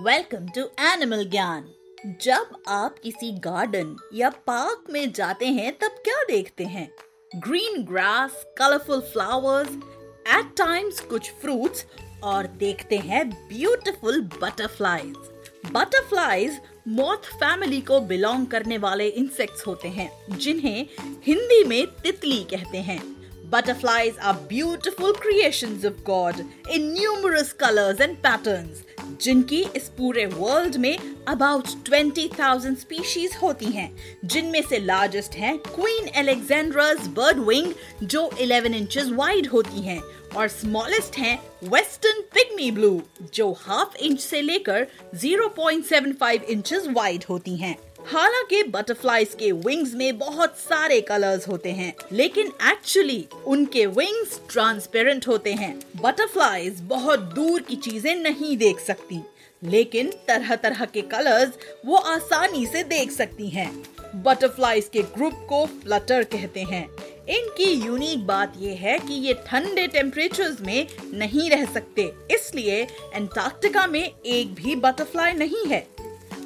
Welcome to animal ज्ञान जब आप किसी गार्डन या पार्क में जाते हैं तब क्या देखते हैं? Green grass colourful flowers at times कुछ फ्रूट्स और देखते हैं beautiful butterflies butterflies moth family को बिलोंग करने वाले इंसेक्ट्स होते हैं जिन्हें हिंदी में तितली कहते हैं. Butterflies are beautiful creations of God in numerous colors and patterns, जिनकी इस पूरे वर्ल्ड में अबाउट 20,000 स्पीशीज होती हैं जिनमें से लार्जेस्ट हैं क्वीन एलेक्जेंड्रास बर्ड विंग जो 11 इंचेस वाइड होती हैं और स्मॉलेस्ट हैं वेस्टर्न पिग्मी ब्लू जो हाफ़ इंच से लेकर 0.75 इंचेस वाइड होती हैं। हालाँकि बटरफ्लाईज के विंग्स में बहुत सारे कलर्स होते हैं, लेकिन एक्चुअली उनके विंग्स ट्रांसपेरेंट होते हैं। बटरफ्लाईज बहुत दूर की चीज़ें नहीं देख सकती, लेकिन तरह तरह के कलर्स वो आसानी से देख सकती हैं। बटरफ्लाईज के ग्रुप को फ्लटर कहते हैं। इनकी यूनिक बात यह है कि ये ठंडे टेम्परेचर्स में नहीं रह सकते, इसलिए एंटार्क्टिका में एक भी बटरफ्लाई नहीं है।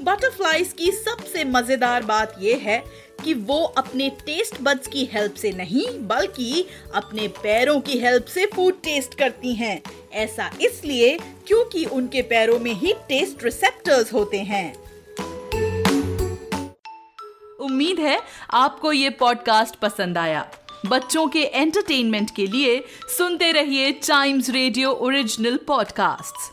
बटरफ्लाईज की सबसे मज़ेदार बात यह है कि वो अपने टेस्ट बड्स की हेल्प से नहीं, बल्कि अपने पैरों की हेल्प से फ़ूड टेस्ट करती हैं। ऐसा इसलिए क्योंकि उनके पैरों में ही टेस्ट रिसेप्टर्स होते हैं। उम्मीद है आपको ये पॉडकास्ट पसंद आया। बच्चों के एंटरटेनमेंट के लिए सुनते रहिए टाइम्स रेडियो ओरिजिनल पॉडकास्ट्स